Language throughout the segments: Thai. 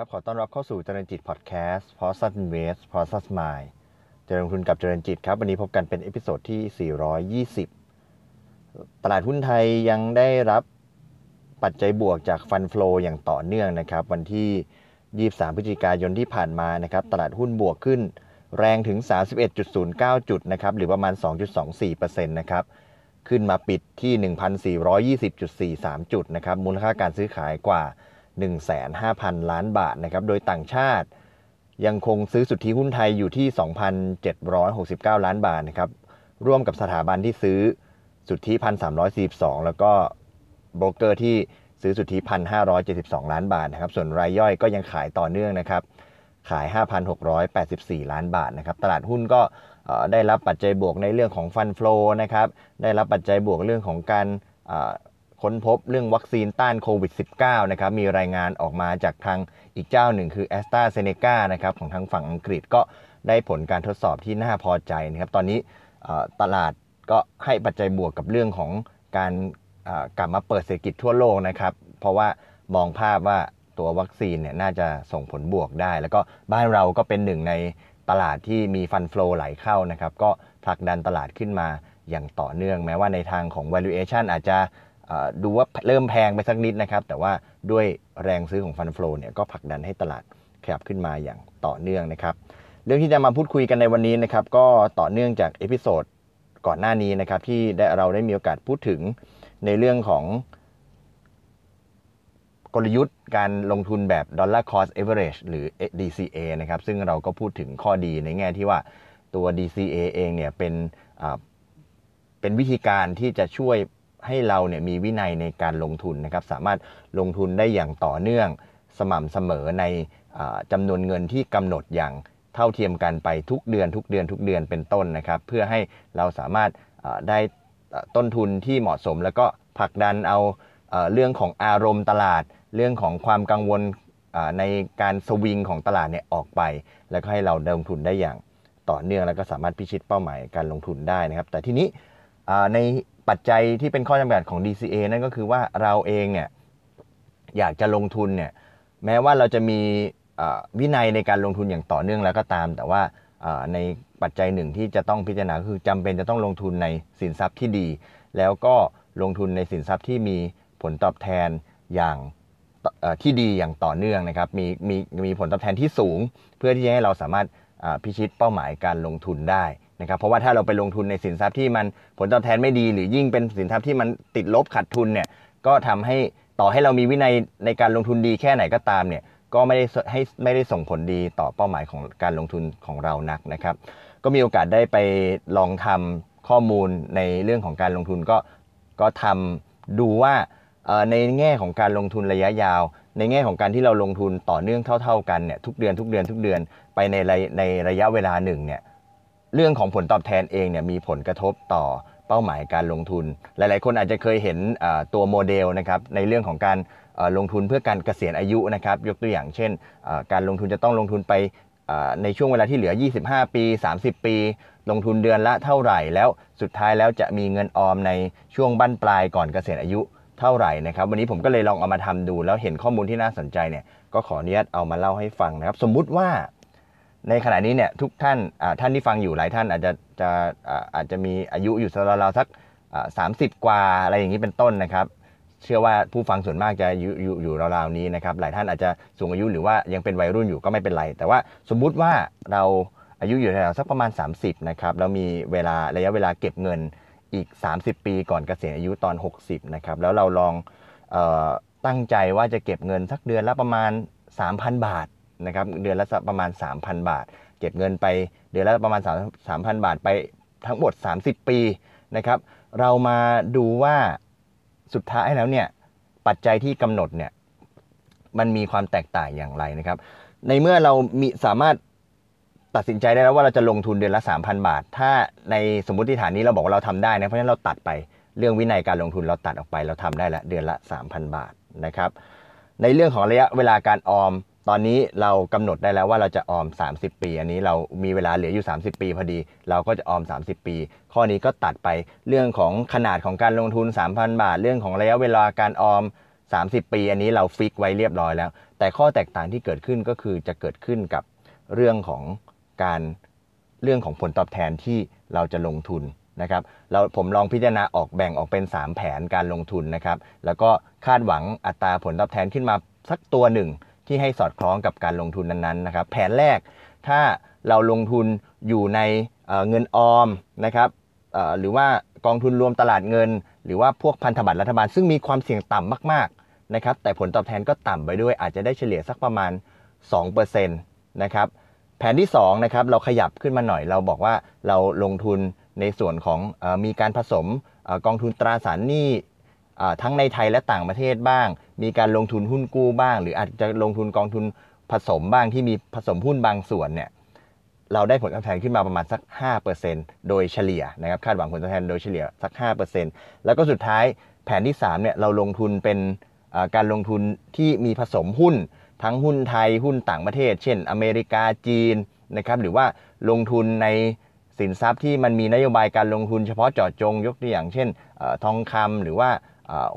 ครับ ขอต้อนรับเข้าสู่เจริญจิตพอดแคสต์ p o s t Invest p o s t Mind เจริญลงทุนกับเจริญจิตครับ วันนี้พบกันเป็น episode ที่ 420 ตลาดหุ้นไทยยังได้รับปัจจัยบวกจาก fund flow อย่างต่อเนื่องนะครับ วันที่ 23 พฤศจิกายนที่ผ่านมานะครับ ตลาดหุ้นบวกขึ้นแรงถึง 31.09 จุดนะครับ หรือประมาณ 2.24%นะครับ ขึ้นมาปิดที่ 1,420.43 จุดนะครับ มูลค่าการซื้อขายกว่า 15,000 ล้านบาทนะครับ โดยต่างชาติยังคงซื้อสุทธิหุ้นไทยอยู่ที่ 2,769 ล้านบาทนะครับ ร่วมกับสถาบันที่ซื้อสุทธิ 1,342 แล้วก็โบรกเกอร์ที่ซื้อสุทธิ 1,572 ล้านบาทนะครับ ส่วนรายย่อยก็ยังขายต่อเนื่องนะครับ ขาย 5,684 ล้านบาทนะครับ ตลาดหุ้นก็ได้รับปัจจัยบวกในเรื่องของฟันฟลอนะครับ ได้รับปัจจัยบวกเรื่องของการ ค้นพบเรื่องวัคซีนต้านโควิด -19 นะครับมีรายงานออกมาจากทางอีกเจ้าหนึ่งคือ a s t r a z เซ e c a นะครับของทางฝั่งอังกฤษก็ได้ผลการทดสอบที่น่าพอใจนะครับตอนนี้ตลาดก็ให้ปัจจัยบวกกับเรื่องของการกลับมาเปิดเศรษฐกิจทั่วโลกนะครับ เพราะว่ามองภาพว่าตัววัคซีนเนี่ยน่าจะส่งผลบวกได้ แล้วก็บ้านเราก็เป็นหนึ่งในตลาดที่มี fund flow ไหลเข้านะครับ ก็ผลักดันตลาดขึ้นมาอย่างต่อเนื่อง แม้ว่าในทางของ valuation อาจจะ ดูว่าเริ่มแพงไปสักนิดนะครับ แต่ว่าด้วยแรงซื้อของ fund flow เนี่ยก็ผลักดันให้ตลาดขยับขึ้นมาอย่างต่อเนื่องนะครับ เรื่องที่จะมาพูดคุยกันในวันนี้นะครับ ก็ต่อเนื่องจาก episode ก่อนหน้านี้นะครับ ที่เราได้มีโอกาสพูดถึงในเรื่องของกลยุทธ์การลงทุนแบบ Dollar Cost Average หรือ DCA นะครับ ซึ่งเราก็พูดถึงข้อดีในแง่ที่ว่าตัว DCA เองเนี่ยเป็นเป็นวิธีการที่จะช่วย ให้เราเนี่ยมีวินัยในการลงทุนนะครับสามารถลงทุนได้อย่างต่อเนื่องสม่ำเสมอในจำนวนเงินที่กำหนดอย่างเท่าเทียมกันไปทุกเดือนทุกเดือนทุกเดือนเป็นต้นนะครับ เพื่อให้เราสามารถได้ต้นทุนที่เหมาะสม แล้วก็ผลักดันเอาเรื่องของอารมณ์ตลาด เรื่องของความกังวลในการสวิงของตลาดเนี่ยออกไป แล้วก็ให้เราลงทุนได้อย่างต่อเนื่องแล้วก็สามารถพิชิตเป้าหมายการลงทุนได้นะครับ แต่ทีนี้ใน ปัจจัยที่เป็นข้อจำกัดของ DCA นั่นก็คือว่าเราเองเนี่ยอยากจะลงทุนเนี่ยแม้ว่าเราจะมีวินัยในการลงทุนอย่างต่อเนื่องแล้วก็ตาม แต่ว่าในปัจจัยหนึ่งที่จะต้องพิจารณาคือจำเป็นจะต้องลงทุนในสินทรัพย์ที่ดี แล้วก็ลงทุนในสินทรัพย์ที่มีผลตอบแทนอย่างที่ดีอย่างต่อเนื่องนะครับมีมีมีผลตอบแทนที่สูง เพื่อที่จะให้เราสามารถพิชิตเป้าหมายการลงทุนได้ นะครับเพราะว่าถ้าเราไปลงทุนในสินทรัพย์ที่มันผลตอบแทนไม่ดี หรือยิ่งเป็นสินทรัพย์ที่มันติดลบขาดทุนเนี่ยก็ทำให้ต่อให้เรามีวินัยในการลงทุนดีแค่ไหนก็ตามเนี่ยก็ไม่ได้ให้ไม่ได้ส่งผลดีต่อเป้าหมายของการลงทุนของเรานักนะครับ ก็มีโอกาสได้ไปลองทำข้อมูลในเรื่องของการลงทุนก็ก็ทำดูว่าในแง่ของการลงทุนระยะยาว ในแง่ของการที่เราลงทุนต่อเนื่องเท่า ๆกันเนี่ยทุกเดือนทุกเดือนทุกเดือนไปในในระยะเวลาหนึ่งเนี่ย เรื่องของผลตอบแทนเองเนี่ยมีผลกระทบต่อเป้าหมายการลงทุน หลาย ๆ คนอาจจะเคยเห็นตัวโมเดลนะครับในเรื่องของการลงทุนเพื่อการเกษียณอายุนะครับยกตัวอย่างเช่น การลงทุนจะต้องลงทุนไปในช่วงเวลาที่เหลือ 25 ปี 30 ปี ลงทุนเดือนละเท่าไหร่แล้วสุดท้ายแล้วจะมีเงินออมในช่วงบั้นปลายก่อนเกษียณอายุเท่าไหร่นะครับวันนี้ผมก็เลยลองเอามาทำดู แล้วเห็นข้อมูลที่น่าสนใจเนี่ยก็ขออนุญาตเอามาเล่าให้ฟังนะครับ สมมุติว่า ในขณะนี้เนี่ยทุกท่านท่านที่ฟังอยู่หลายท่านอาจจะจะอาจจะมีอายุอยู่ราวๆสักสามสิบกว่าอะไรอย่างนี้เป็นต้นนะครับเชื่อว่าผู้ฟังส่วนมากจะอยู่อยู่อยู่ราวๆนี้นะครับหลายท่านอาจจะสูงอายุหรือว่ายังเป็นวัยรุ่นอยู่ก็ไม่เป็นไร แต่ว่าสมมุติว่าเราอายุอยู่ราวสักประมาณ 30นะครับแล้วมีเวลาระยะเวลาเก็บเงินอีก 30 ปีก่อนเกษียณอายุตอน 60นะครับแล้วเราลองออตั้งใจว่าจะเก็บเงินสักเดือนละประมาณ 3,000 บาท นะครับเดือนละประมาณ 3,000 บาท เก็บเงินไปเดือนละประมาณ3,000 บาทไปทั้งหมด 30 ปีนะครับเรามาดูว่าสุดท้ายแล้วเนี่ยปัจจัยที่กำหนดเนี่ยมันมีความแตกต่างอย่างไรนะครับ ในเมื่อเรามีสามารถตัดสินใจได้แล้วว่าเราจะลงทุนเดือนละ 3,000 บาท ถ้าในสมมติฐานนี้เราบอกว่าเราทำได้นะเพราะฉะนั้นเราตัดไปเรื่องวินัยการลงทุนเราตัดออกไป เราทำได้ละเดือนละ 3,000 บาทนะครับ ในเรื่องของระยะเวลาการออม ตอนนี้เรากำหนดได้แล้วว่าเราจะออม 30 ปี อันนี้เรามีเวลาเหลืออยู่ 30 ปีพอดี เราก็จะออม 30 ปี ข้อนี้ก็ตัดไปเรื่องของขนาดของการลงทุน 3,000 บาท เรื่องของระยะเวลาการออม 30 ปี อันนี้เราฟิกไว้เรียบร้อยแล้ว แต่ข้อแตกต่างที่เกิดขึ้นก็คือจะเกิดขึ้นกับเรื่องของการเรื่องของผลตอบแทนที่เราจะลงทุนนะครับเราผมลองพิจารณาออกแบ่งออกเป็น 3 แผนการลงทุนนะครับ แล้วก็คาดหวังอัตราผลตอบแทนขึ้นมาสักตัวหนึ่ง ที่ให้สอดคล้องกับการลงทุนนั้นๆนะครับแผนแรกถ้าเราลงทุนอยู่ในเงินออมนะครับหรือว่ากองทุนรวมตลาดเงิน หรือว่าพวกพันธบัตรรัฐบาล ซึ่งมีความเสี่ยงต่ำมากๆนะครับแต่ผลตอบแทนก็ต่ำไปด้วย อาจจะได้เฉลี่ยสักประมาณ 2%นะครับแผนที่2นะครับเราขยับขึ้นมาหน่อยเราบอกว่าเราลงทุนในส่วนของอมีการผสมอกองทุนตราสารหนี้ ทั้งในไทยและต่างประเทศบ้าง มีการลงทุนหุ้นกู้บ้าง หรืออาจจะลงทุนกองทุนผสมบ้างที่มีผสมหุ้นบางส่วนเนี่ยเราได้ผลตอบแทนขึ้นมาประมาณสัก 5%โดยเฉลี่ยนะครับคาดหวังผลตอบแทนโดยเฉลี่ยสัก 5%แล้วก็สุดท้ายแผนที่3เนี่ยเราลงทุนเป็นการลงทุนที่มีผสมหุ้น ทั้งหุ้นไทยหุ้นต่างประเทศ เช่น อเมริกาจีนนะครับหรือว่าลงทุนในสินทรัพย์ที่มันมีนโยบายการลงทุนเฉพาะเจาะจงยกตัวอย่างเช่นทองคำหรือว่า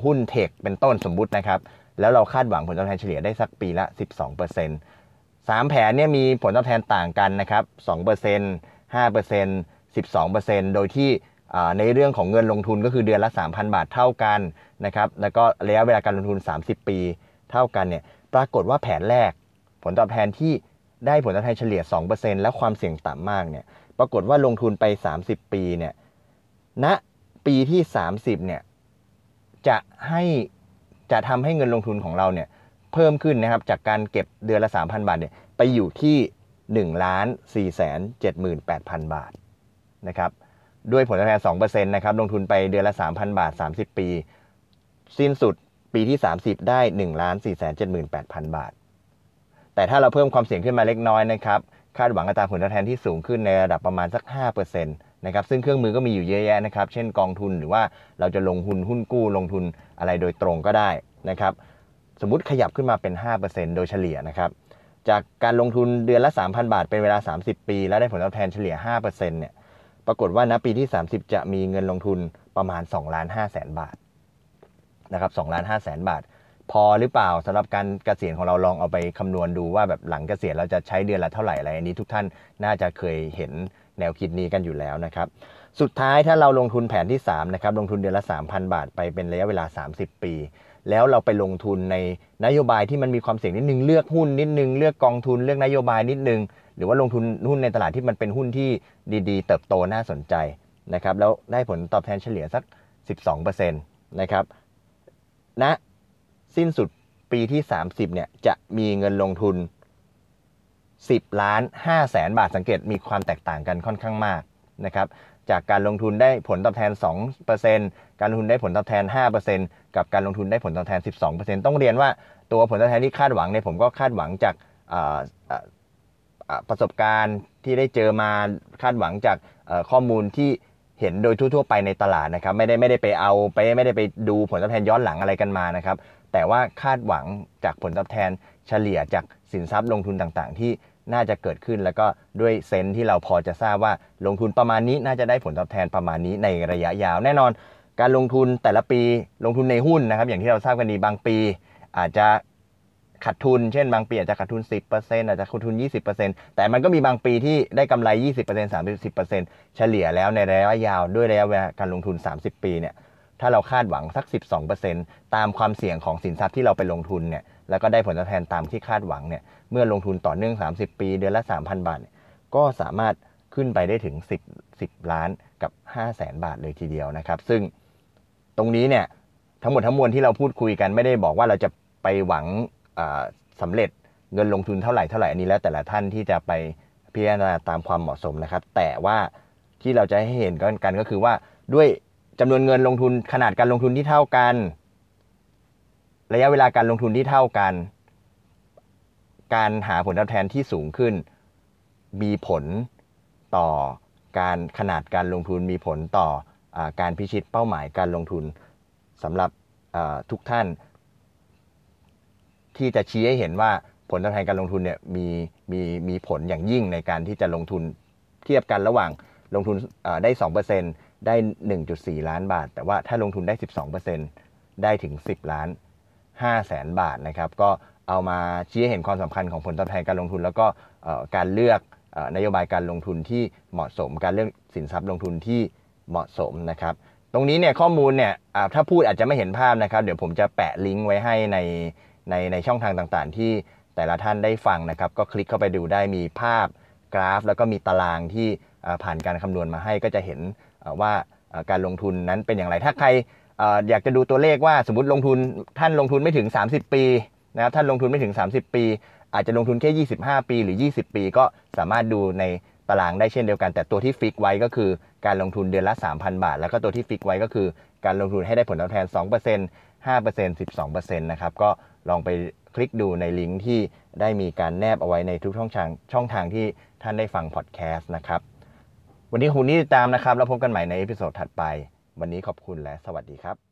หุ้นเทคเป็นต้นสมมุตินะครับ แล้วเราคาดหวังผลตอบแทนเฉลี่ยได้สักปีละ 12% 3 แผนเนี่ยมีผลตอบแทนต่างกันนะครับ 2% 5% 12%โดยที่ในเรื่องของเงินลงทุนก็คือเดือนละ 3,000 บาทเท่ากันนะครับ แล้วก็ระยะเวลาการลงทุน 30 ปีเท่ากันเนี่ย ปรากฏว่าแผนแรก ผลตอบแทนที่ได้ผลตอบแทนเฉลี่ย 2%และความเสี่ยงต่ำมากเนี่ย ปรากฏว่าลงทุนไป 30 ปีเนี่ยณปีที่ 30เนี่ย จะให้จะทำให้เงินลงทุนของเราเนี่ยเพิ่มขึ้นนะครับจากการเก็บเดือนละ 3,000 บาทเนี่ยไปอยู่ที่1ล้าน4แสน78,000 บาทนะครับด้วยผลตอบแทน2%นะครับลงทุนไปเดือนละ 3,000 บาท 30 ปี สิ้นสุดปีที่ 30 ได้1ล้าน4แสน78,000 บาท แต่ถ้าเราเพิ่มความเสี่ยงขึ้นมาเล็กน้อยนะครับคาดหวังอัตราผลตอบแทนที่สูงขึ้นในระดับประมาณสัก 5% นะครับซึ่งเครื่องมือก็มีอยู่เยอะแยะนะครับ เช่นกองทุนหรือว่าเราจะลงทุนหุ้นกู้ลงทุนอะไรโดยตรงก็ได้นะครับ สมมติขยับขึ้นมาเป็น 5%โดยเฉลี่ยนะครับ จากการลงทุนเดือนละ 3,000 บาท เป็นเวลา 30 ปี แล้วได้ผลตอบแทนเฉลี่ย 5%เนี่ย ปรากฏว่าณปีที่ 30 จะมีเงินลงทุนประมาณ2ล้าน5แสนบาทนะครับ2ล้าน5แสนบาท พอหรือเปล่าสำหรับการเกษียณของเราลองเอาไปคำนวณดูว่าแบบหลังเกษียณเราจะใช้เดือนละเท่าไหร่อะไรอันนี้ทุกท่านน่าจะเคยเห็น แนวคิดนี้กันอยู่แล้วนะครับ สุดท้ายถ้าเราลงทุนแผนที่3นะครับลงทุนเดือนละ 3,000 บาทไปเป็นระยะเวลา 30 ปี แล้วเราไปลงทุนในนโยบายที่มันมีความเสี่ยงนิดนึงเลือกหุ้นนิดนึงเลือกกองทุนเลือกนโยบายนิดนึง หรือว่าลงทุนหุ้นในตลาดที่มันเป็นหุ้นที่ดีๆ เติบโตน่าสนใจนะครับแล้วได้ผลตอบแทนเฉลี่ยสัก 12%นะครับณนะสิ้นสุดปีที่ 30เนี่ยจะมีเงินลงทุน 10 ล้าน5แสนบาทสังเกตมีความแตกต่างกันค่อนข้างมากนะครับจากการลงทุนได้ผลตอบแทน 2%การลงทุนได้ผลตอบแทน 5%กับการลงทุนได้ผลตอบแทน 12%ต้องเรียนว่าตัวผลตอบแทนที่คาดหวังเนี่ยผมก็คาดหวังจากประสบการณ์ที่ได้เจอมาคาดหวังจากข้อมูลที่เห็นโดยทั่วๆไปในตลาดนะครับไม่ได้ไม่ได้ไปเอาไปไม่ได้ไปดูผลตอบแทนย้อนหลังอะไรกันมานะครับแต่ว่าคาดหวังจากผลตอบแทนเฉลี่ยจากสินทรัพย์ลงทุนต่างๆ ที่ น่าจะเกิดขึ้น แล้วก็ด้วยเซนที่เราพอจะทราบว่าลงทุนประมาณนี้น่าจะได้ผลตอบแทนประมาณนี้ในระยะยาว แน่นอน การลงทุนแต่ละปีลงทุนในหุ้นนะครับ อย่างที่เราทราบกันดีบางปี อาจจะขาดทุน เช่นบางปีอาจจะขาดทุน 10%อาจจะขาดทุน 20%แต่มันก็มีบางปีที่ได้กำไร 20% 30%เฉลี่ยแล้วในระยะยาวด้วยระยะเวลาการลงทุน 30 ปีเนี่ยถ้าเราคาดหวังสัก 12%ตามความเสี่ยงของสินทรัพย์ที่เราไปลงทุนเนี่ยแล้วก็ได้ผลตอบแทนตามที่คาดหวังเนี่ย เมื่อลงทุนต่อเนื่อง 30 ปี เดือนละ 3,000 บาท ก็สามารถขึ้นไปได้ถึง 10 10 ล้านกับ 5 0 0แสนบาทเลยทีเดียวนะครับ ซึ่งตรงนี้เนี่ยทั้งหมดทั้งมวลที่เราพูดคุยกันไม่ได้บอกว่าเราจะไปหวังสำเร็จเงินลงทุนเท่าไหร่เท่าไหร่อันนี้แล้วแต่ละท่านที่จะไปพิจารณาตามความเหมาะสมนะครับ แต่ว่าที่เราจะให้เห็นกันก็คือว่าด้วยจำนวนเงินลงทุนขนาดการลงทุนที่เท่ากัน ระยะเวลาการลงทุนที่เท่ากัน การหาผลตอบแทนที่สูงขึ้น มีผลต่อการขนาดการลงทุนมีผลต่ออการพิชิตเป้าหมายการลงทุนสำหรับทุกท่าน ที่จะชี้ให้เห็นว่าผลตอบแทนการลงทุนเนี่ยมีมีมีผลอย่างยิ่งในการที่จะลงทุนเทียบกันระหว่างลงทุนได้ 2%ได้ 1.4 ล้านบาท แต่ว่าถ้าลงทุนได้ 12%ได้ถึง 10 ล้าน5แสนบาทนะครับ ก็ เอามาชี้ให้เห็นความสำคัญของผลตอบแทนการลงทุน แล้วก็การเลือกนโยบายการลงทุนที่เหมาะสม การเลือกสินทรัพย์ลงทุนที่เหมาะสมนะครับ ตรงนี้เนี่ยข้อมูลเนี่ยถ้าพูดอาจจะไม่เห็นภาพนะครับ เดี๋ยวผมจะแปะลิงก์ไว้ให้ในในในช่องทางต่างๆ ที่แต่ละท่านได้ฟังนะครับ ก็คลิกเข้าไปดูได้มีภาพกราฟ แล้วก็มีตารางที่ผ่านการคำนวณมาให้ก็จะเห็นว่าการลงทุนนั้นเป็นอย่างไรถ้าใครเอ่ออยากจะดูตัวเลขว่าสมมติลงทุนท่านลงทุนไม่ถึง 30 ปี นะครับท่านลงทุนไม่ถึง 30 ปี อาจจะลงทุนแค่ 25 ปีหรือ 20 ปี ก็สามารถดูในตารางได้เช่นเดียวกัน แต่ตัวที่ fix ไว้ก็คือการลงทุนเดือนละ 3,000 บาท แล้วก็ตัวที่ fix ไว้ก็คือการลงทุนให้ได้ผลตอบแทน 2% 5% 12%นะครับ ก็ลองไปคลิกดูในลิงก์ที่ได้มีการแนบเอาไว้ในทุกช่องทางช่องทางที่ท่านได้ฟังพอดแคสต์นะครับ วันนี้ขอบคุณที่ตามนะครับ แล้วพบกันใหม่ใน episode ถัดไป วันนี้ขอบคุณและสวัสดีครับ